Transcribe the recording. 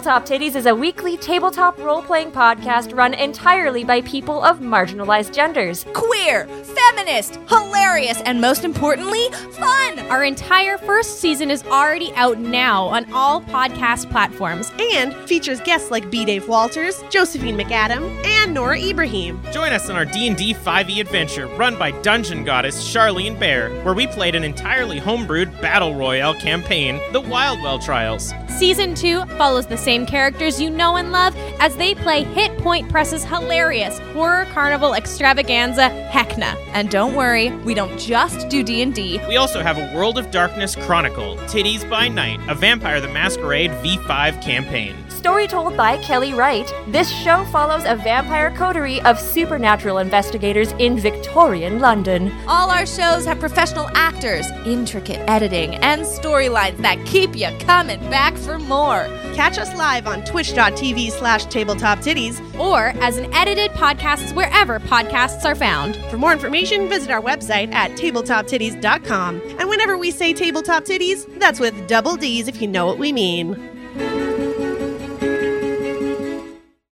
Tabletop Titties is a weekly tabletop role playing podcast run entirely by people of marginalized genders. Queer, feminist, hilarious, and most importantly, fun. Our entire first season is already out now on all podcast platforms. and features guests like B. Dave Walters, Josephine McAdam, and Nora Ibrahim. Join us on our D&D 5e E adventure run by Dungeon Goddess Charlene Bear, where we played an entirely homebrewed battle royale campaign, The Wildwell Trials. Season 2 follows the same characters you know and love as they play Hit Point Press's hilarious horror carnival extravaganza Heckna. And don't worry, we don't just do D&D. We also have a World of Darkness Chronicle, Titties by Night, a Vampire the Masquerade V5 campaign. Story told by Kelly Wright, this show follows a vampire coterie of supernatural investigators in Victorian London. All our shows have professional actors, intricate editing, and storylines that keep you coming back for more. Catch us live on twitch.tv slash tabletop titties. Or as an edited podcast wherever podcasts are found. For more information, visit our website at tabletoptitties.com. And whenever we say tabletop titties, that's with double D's if you know what we mean.